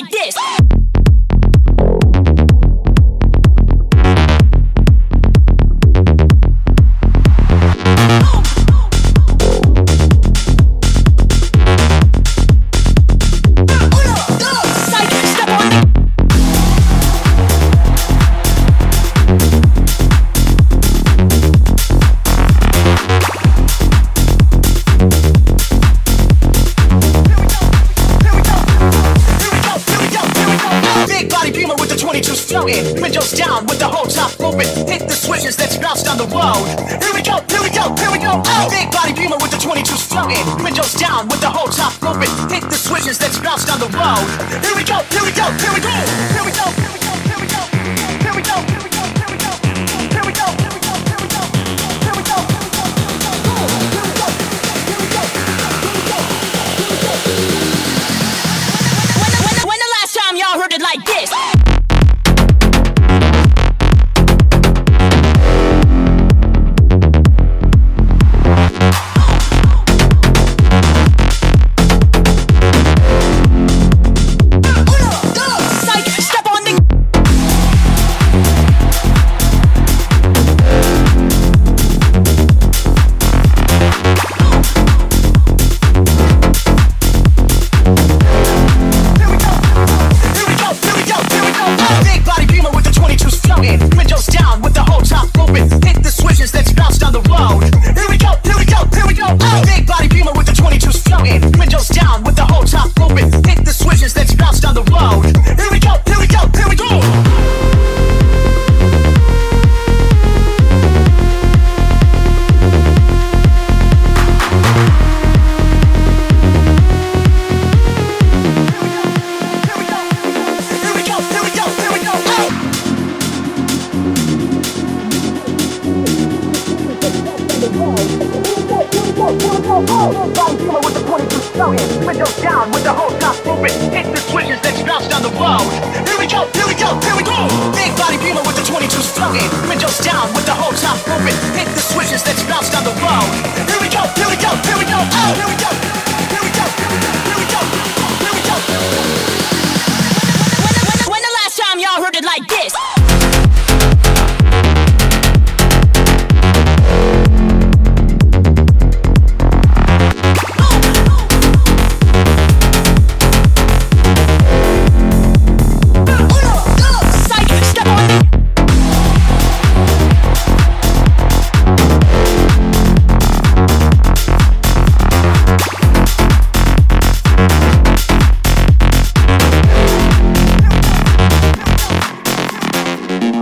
Like this?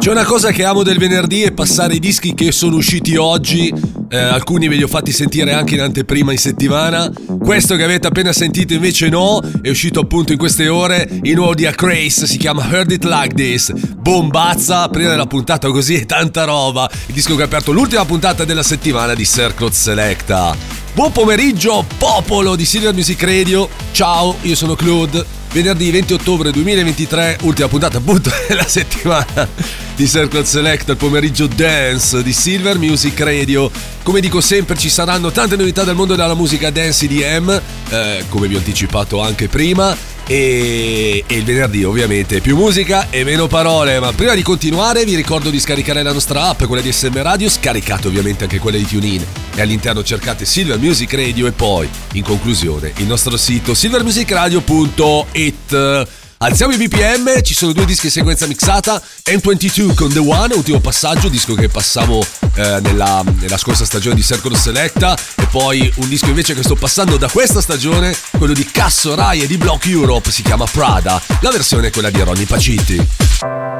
C'è una cosa che amo del venerdì è passare i dischi che sono usciti oggi. Eh, alcuni ve li ho fatti sentire anche in anteprima in settimana. Questo che avete appena sentito invece no, è uscito appunto in queste ore. Il nuovo di Acrace si chiama Heard It Like This. Bombazza, aprire la puntata così è tanta roba. Il disco che ha aperto l'ultima puntata della settimana di Circle Selecta. Buon pomeriggio, popolo di Silver Music Radio. Ciao, io sono Claude. Venerdì 20 ottobre 2023, ultima puntata appunto della settimana di Circle Select, il pomeriggio dance di Silver Music Radio. Come dico sempre ci saranno tante novità dal mondo della musica dance EDM, eh, come vi ho anticipato anche prima. E, e il venerdì ovviamente più musica e meno parole. Ma prima di continuare vi ricordo di scaricare la nostra app quella di SM Radio. Scaricate ovviamente anche quella di TuneIn. E all'interno cercate Silver Music Radio e poi in conclusione il nostro sito silvermusicradio.it Alziamo i BPM, ci sono due dischi in sequenza mixata, M22 con The One, ultimo passaggio, disco che passavo eh, nella, nella scorsa stagione di Circle Selecta, e poi un disco invece che sto passando da questa stagione, quello di Casso Rai e di Block Europe, si chiama Prada, la versione è quella di Ronnie Pacitti.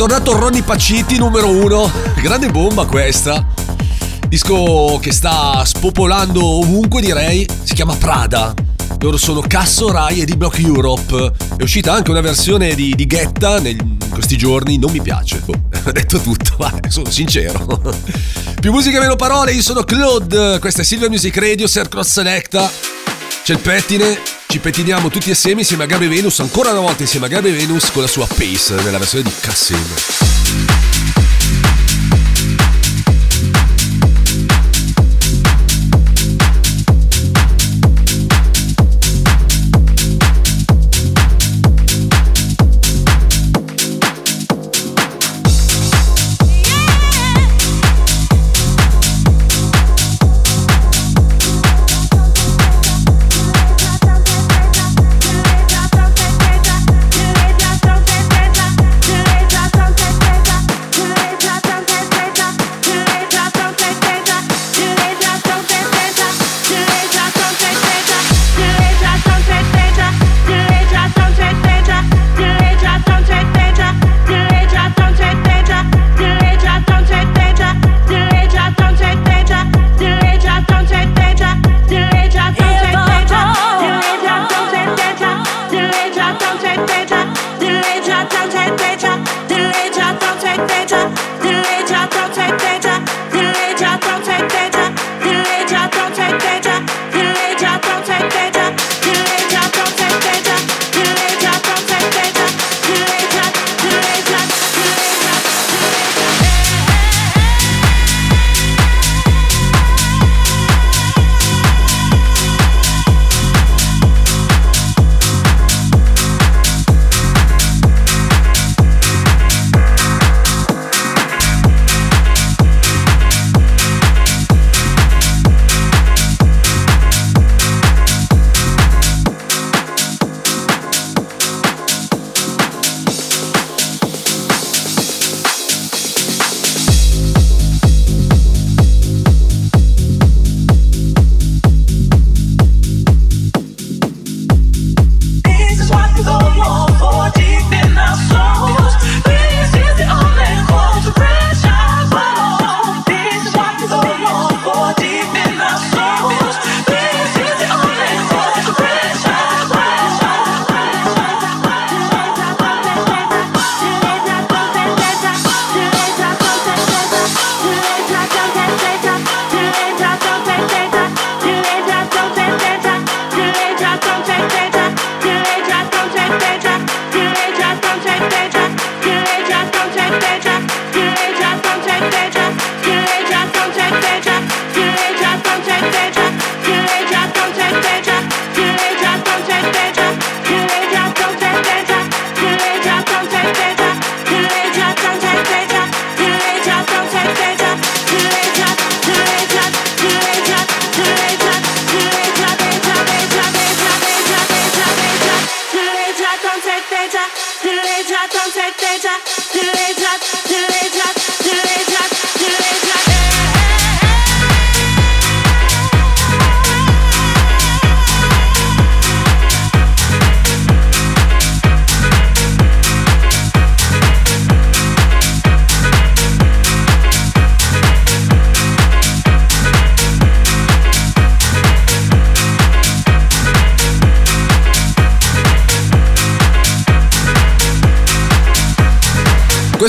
Tornato Ronnie Paciti numero uno. Grande bomba questa. Disco che sta spopolando ovunque direi. Si chiama Prada. Loro sono Casso, Rai e D-Block Europe. È uscita anche una versione di, di Guetta nel- in questi giorni. Non mi piace. Boh, ho detto tutto, vai, sono sincero. Più musica, meno parole. Io sono Claude. Questa è Silver Music Radio, Ser Cross Selecta. C'è il pettine, ci pettiniamo tutti assieme insieme a Gabri Venus, ancora una volta insieme a Gabri Venus con la sua Pace nella versione di Cassino.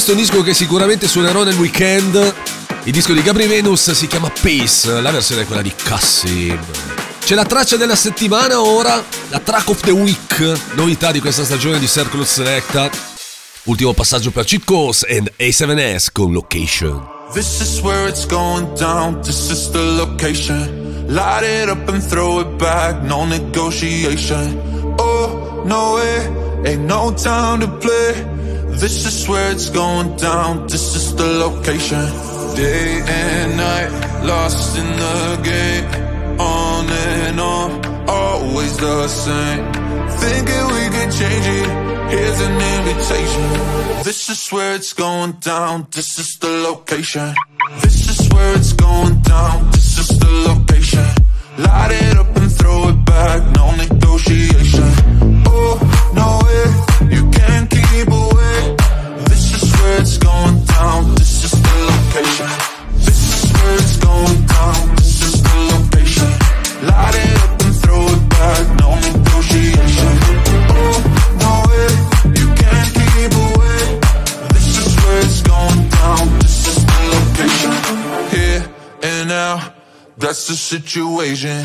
Questo è un disco che sicuramente suonerò nel weekend. Il disco di Gabri Venus si chiama Peace, la versione è quella di Cassim. C'è la traccia della settimana ora, la track of the week, novità di questa stagione di Circle Selecta. Ultimo passaggio per Cheat Course and A7S con Location. This is where it's going down, this is the location. Light it up and throw it back, no negotiation. Oh, no way, ain't no time to play. This is where it's going down, this is the location. Day and night, lost in the game. On and on, always the same. Thinking we can change it, here's an invitation. This is where it's going down, this is the location. This is where it's going down, this is the location. Light it up and throw it back, no negotiation. Oh, no way, down, this is the location. This is where it's going down, this is the location. Light it up and throw it back, no negotiation. No way, you can't keep away. This is where it's going down, this is the location. Here and now, that's the situation.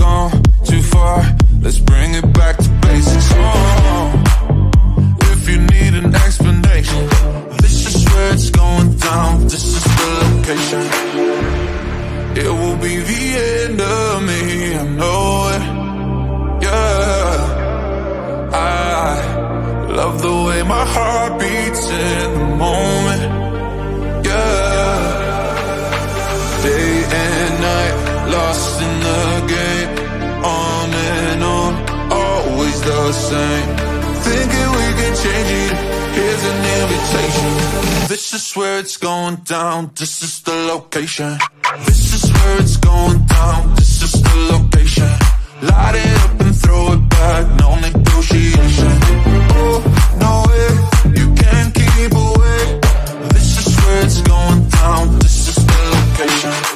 Gone too far, let's bring it back to basics. Oh, if you need an explanation, it's going down, this is the location. It will be the end of me, I know it. Yeah, I love the way my heart beats in the moment. Yeah, day and night, lost in the game, on and on, always the same. Thinking we can change it, here's an invitation. This is where it's going down, this is the location. This is where it's going down, this is the location. Light it up and throw it back, no negotiation. Oh, no way, you can't keep away. This is where it's going down, this is the location.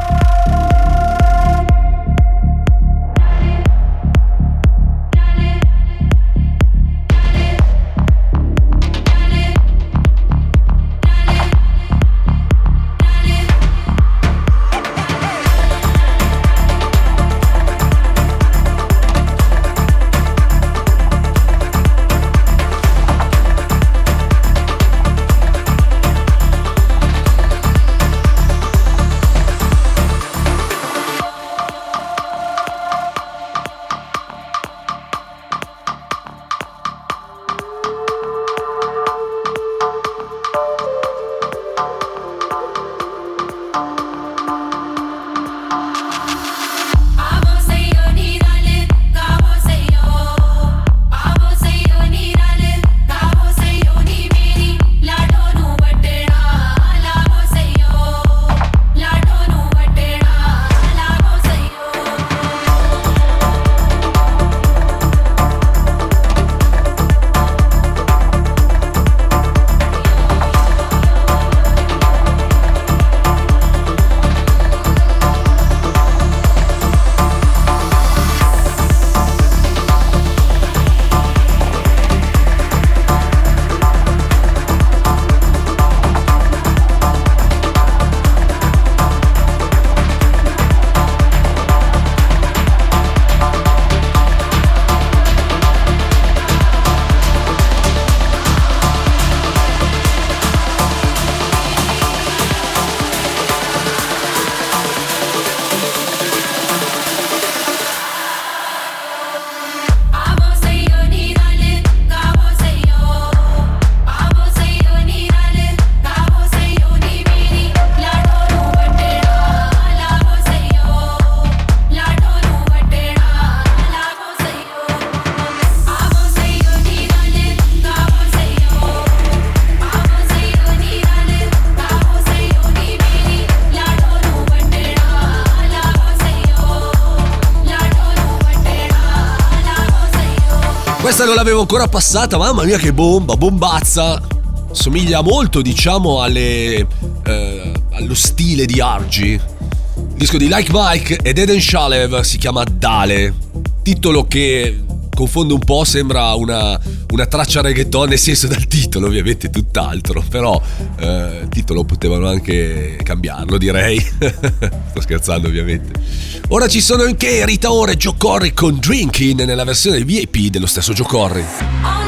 L'avevo ancora passata, mamma mia che bomba, bombazza. Somiglia molto, diciamo, alle, eh, allo stile di Argy. Il disco di Like Mike ed Eden Shalev si chiama Dale. Titolo che confonde un po', sembra una, una traccia reggaeton, nel senso dal titolo ovviamente tutt'altro, però eh, titolo potevano anche cambiarlo direi. Sto scherzando ovviamente. Ora ci sono anche Rita Ora e Joe Corry con Drinking nella versione VIP dello stesso Joe Corry.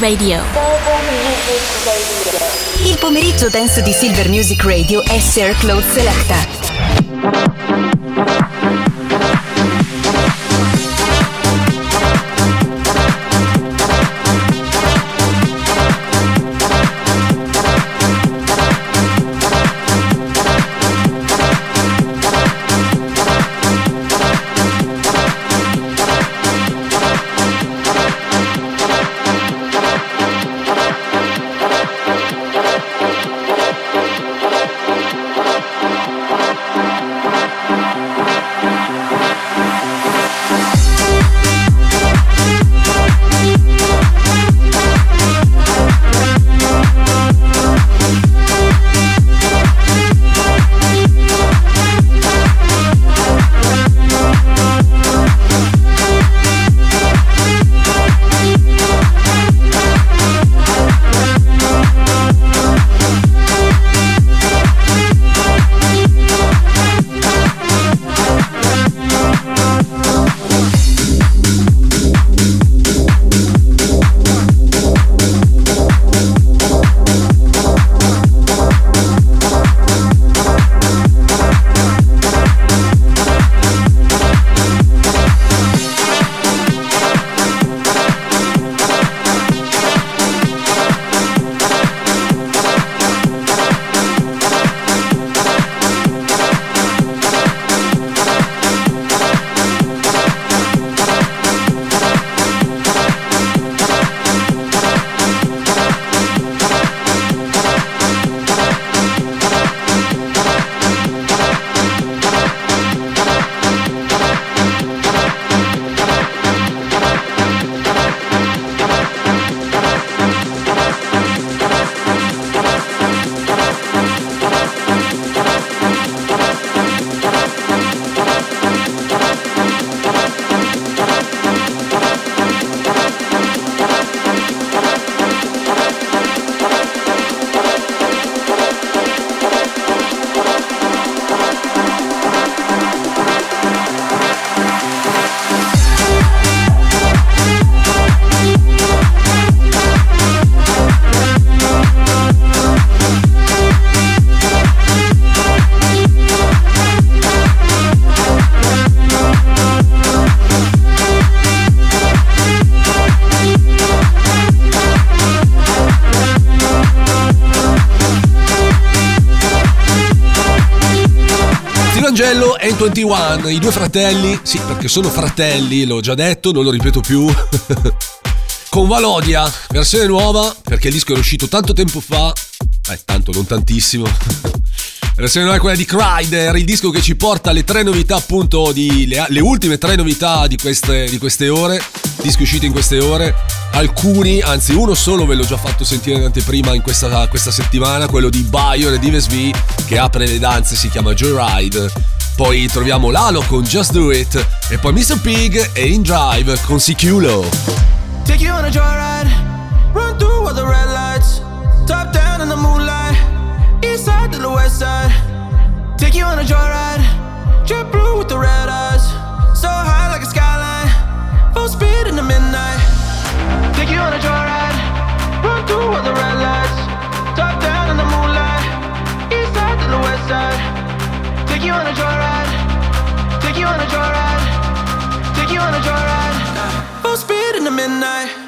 Radio. Il pomeriggio dance di Silver Music Radio è Share Cloud Selecta. E 21, i due fratelli, sì perché sono fratelli, l'ho già detto, non lo ripeto più. Con Valodia, versione nuova, perché il disco era uscito tanto tempo fa, eh tanto non tantissimo. Versione nuova è quella di Crider, il disco che ci porta alle tre novità appunto, di, le, le ultime tre novità di queste, di queste ore, dischi usciti in queste ore. Alcuni, anzi uno solo ve l'ho già fatto sentire in anteprima in questa, questa settimana, quello di Bayer e Dives V che apre le danze, si chiama Joyride. Poi troviamo Lalo con Just Do It e poi Mr. Pig e In Drive con Siculo. Take you on a joyride, run through all the red lights, top down in the moonlight, east side to the west side. Take you on a joyride, jet blue with the red eyes, so high like a skyline, full speed in the midnight. Take you on a joyride, run through all the red lights, midnight.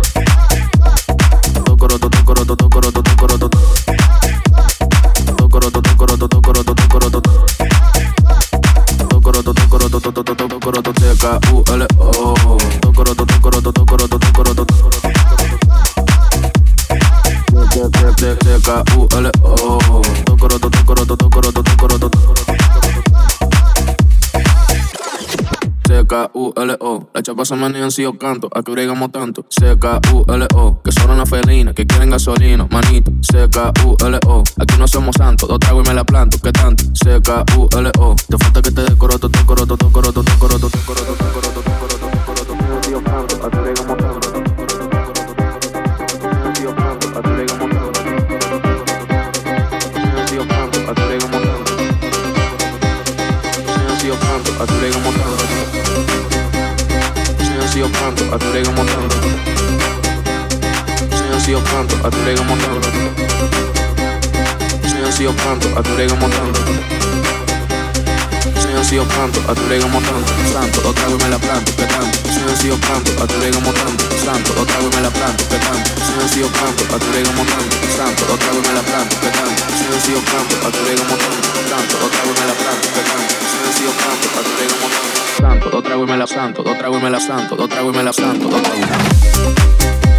waar, oeh, alle C-K-U-L-O, la chapa se manejan si yo canto, a que tanto. C-K-U-L-O, que son una felina, que quieren gasolina, manito. C-K-U-L-O, aquí no somos santos, dos tragos y me la planto, que tanto. C-K-U-L-O, te falta que te decoroto, te coroto, te coroto, te coroto, te coroto, te coroto, te coroto, te coroto, si yo a tu llega montando. Señor, sigo pronto, a tu llega montando. Señor, sigo pronto, a tu llega montando. Si yo canto, a que bregamos tanto. Santo, otra vez me la planto, que tanto. Si yo canto, a bregamos tanto. Santo, otra vez me la planto, que tanto. Si yo canto, a bregamos tanto. Santo, otra vez me la planto, que tanto. Si yo canto, a bregamos tanto. Santo, otra vez me la planto, que tanto. Si yo canto, a bregamos tanto. Santo, otra vez me la santo, otra vez me la santo, otra vez me la santo, otra vez.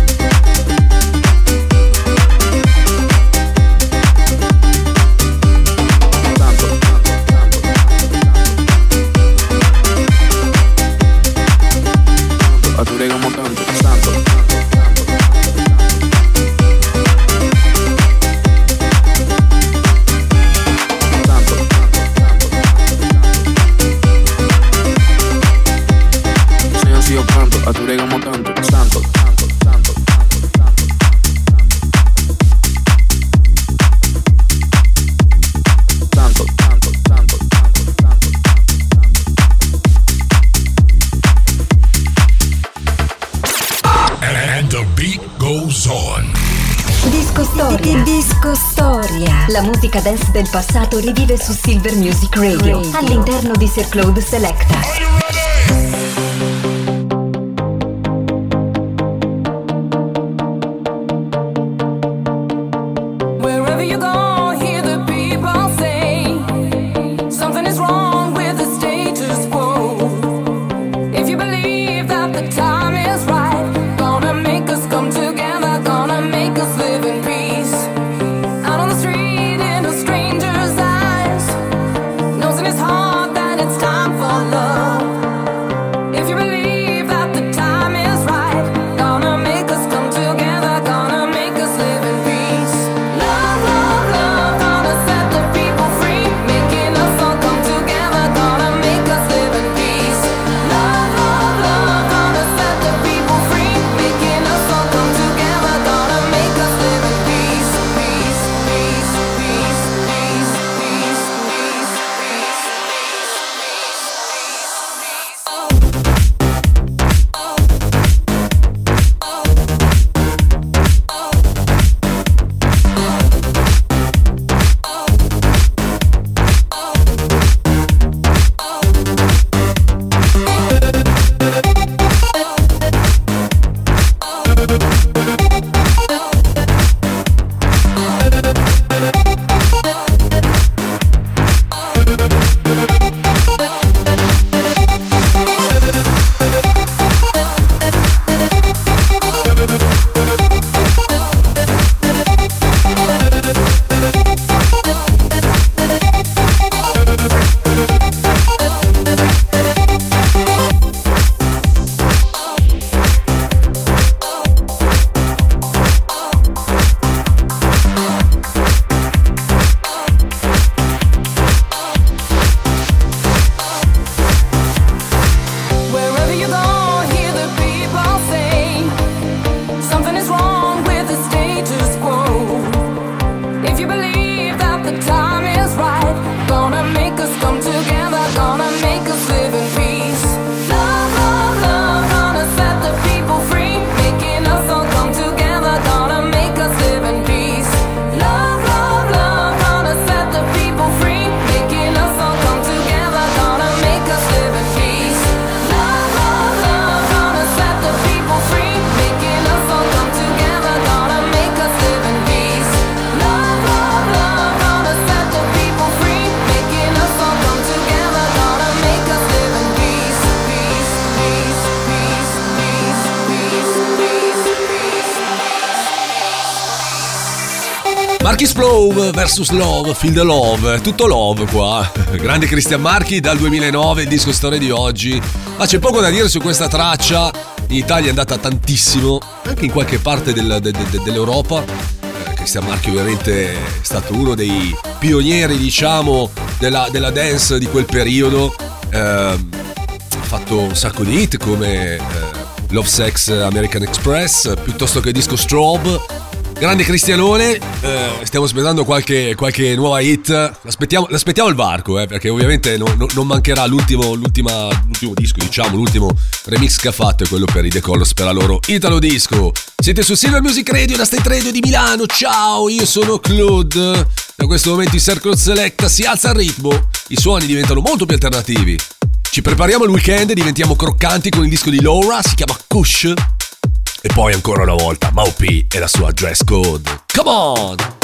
Musica dance del passato rivive su Silver Music Radio. All'interno di Sir Claude Selecta. Marquis Flow versus Love, Feel the Love, tutto love qua. Grande Cristian Marchi dal 2009, il disco storia di oggi. Ma c'è poco da dire su questa traccia. In Italia è andata tantissimo, anche in qualche parte del- de- de- dell'Europa. Eh, Cristian Marchi ovviamente è stato uno dei pionieri, diciamo, della, della dance di quel periodo. Ehm, ha fatto un sacco di hit come eh, Love Sex American Express, piuttosto che disco Strobe. Grande Cristianone, eh, stiamo aspettando qualche, qualche nuova hit. Aspettiamo, aspettiamo il varco, eh, perché ovviamente non, non- mancherà l'ultimo, l'ultimo disco, diciamo, l'ultimo remix che ha fatto è quello per i The Colors per la loro Italo Disco. Siete su Silver Music Radio, da State Radio di Milano. Ciao, io sono Claude. Da questo momento in Circle Selecta si alza il ritmo, i suoni diventano molto più alternativi. Ci prepariamo al weekend e diventiamo croccanti con il disco di Laura, si chiama Kush. E poi ancora una volta Maupi e la sua dress code. Come on!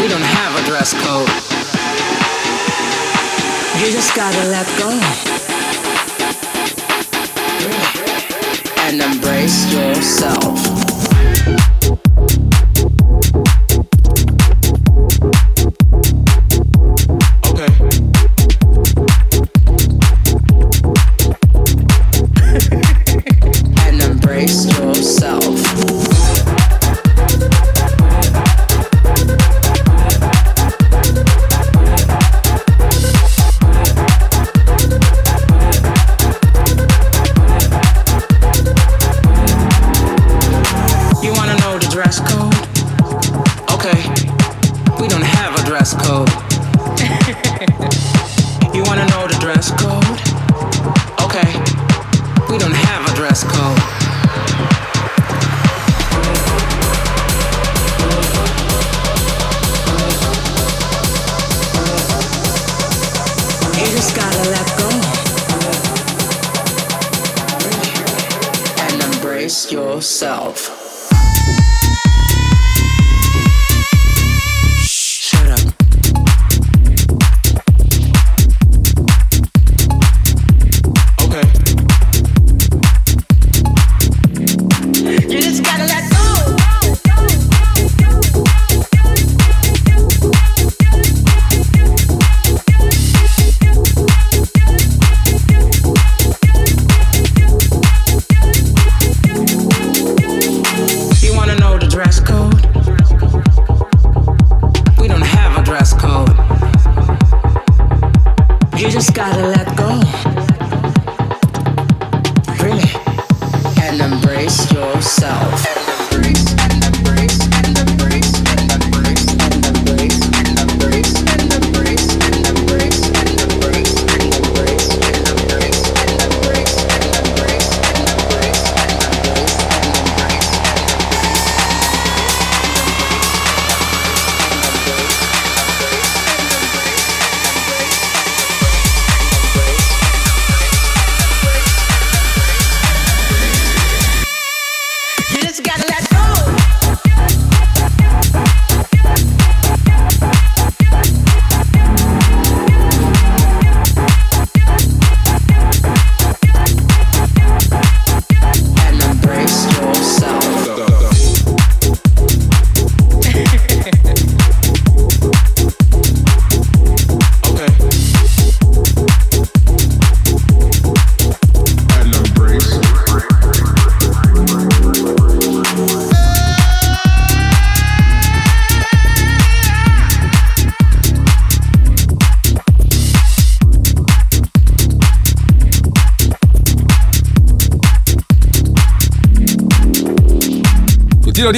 We don't have a dress code. You just gotta let go. And embrace yourself.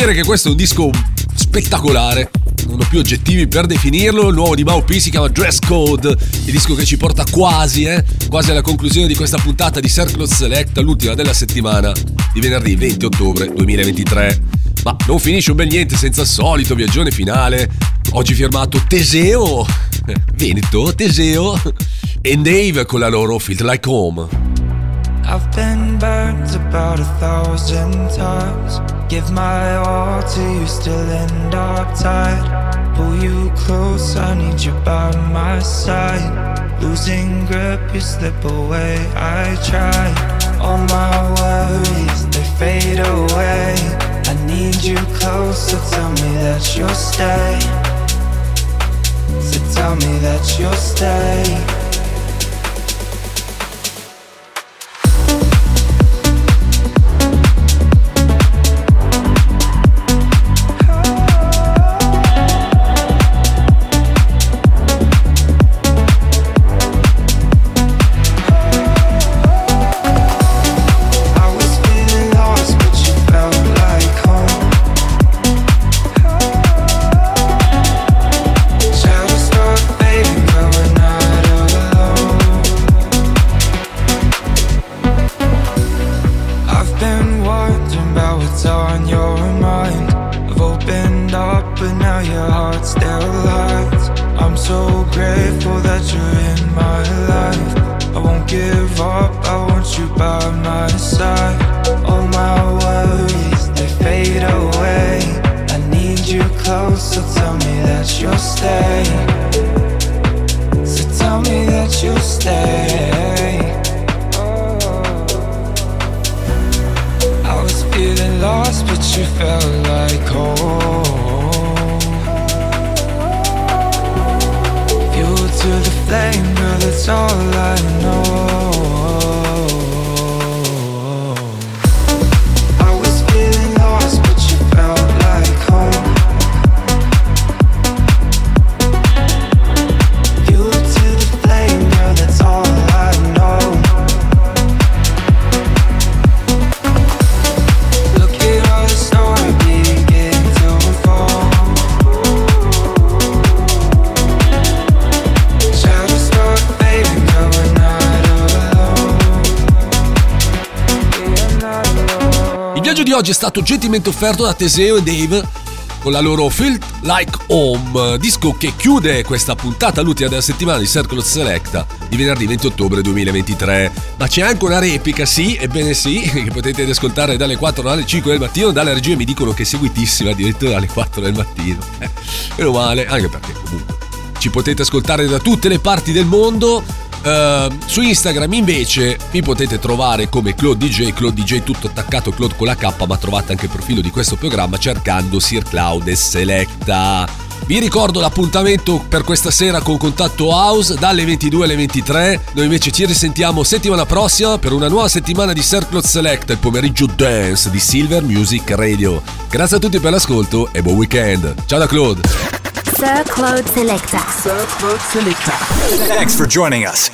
Dire che questo è un disco spettacolare. Non ho più aggettivi per definirlo. Il nuovo di Mau P si chiama Dress Code. Il disco che ci porta quasi, eh, quasi alla conclusione di questa puntata di Circle Select, l'ultima della settimana di venerdì 20 ottobre 2023. Ma non finisce un bel niente senza il solito viaggione finale. Oggi firmato Teseo, Veneto, Teseo e Dave con la loro Feel Like Home. I've been burned about a thousand times. Give my all to you, still in dark tide. Pull you close, I need you by my side. Losing grip, you slip away. I try. All my worries, they fade away. I need you close, so tell me that you'll stay. So tell me that you'll stay. You felt like home. Fuel to the flame, girl, that's all I know. Oggi è stato gentilmente offerto da Teseo e Dave con la loro Felt Like Home, disco che chiude questa puntata, l'ultima della settimana di Circle Selecta di venerdì 20 ottobre 2023. Ma c'è anche una replica, sì, ebbene sì, che potete ascoltare dalle 4 alle 5 del mattino. Dalle regie mi dicono che è seguitissima addirittura alle 4 del mattino. Eh, meno male, anche perché comunque ci potete ascoltare da tutte le parti del mondo. Eh, su Instagram invece mi potete trovare come Claude DJ, Claude DJ tutto attaccato, Claude con la K, ma trovate anche il profilo di questo programma cercando Sir Cloud e Selecta. Vi ricordo l'appuntamento per questa sera con Contatto House dalle 22 alle 23. Noi invece ci risentiamo settimana prossima per una nuova settimana di Circle Select, il pomeriggio dance di Silver Music Radio. Grazie a tutti per l'ascolto e buon weekend. Ciao da Claude. Sir Claude Selector. Thanks for joining us.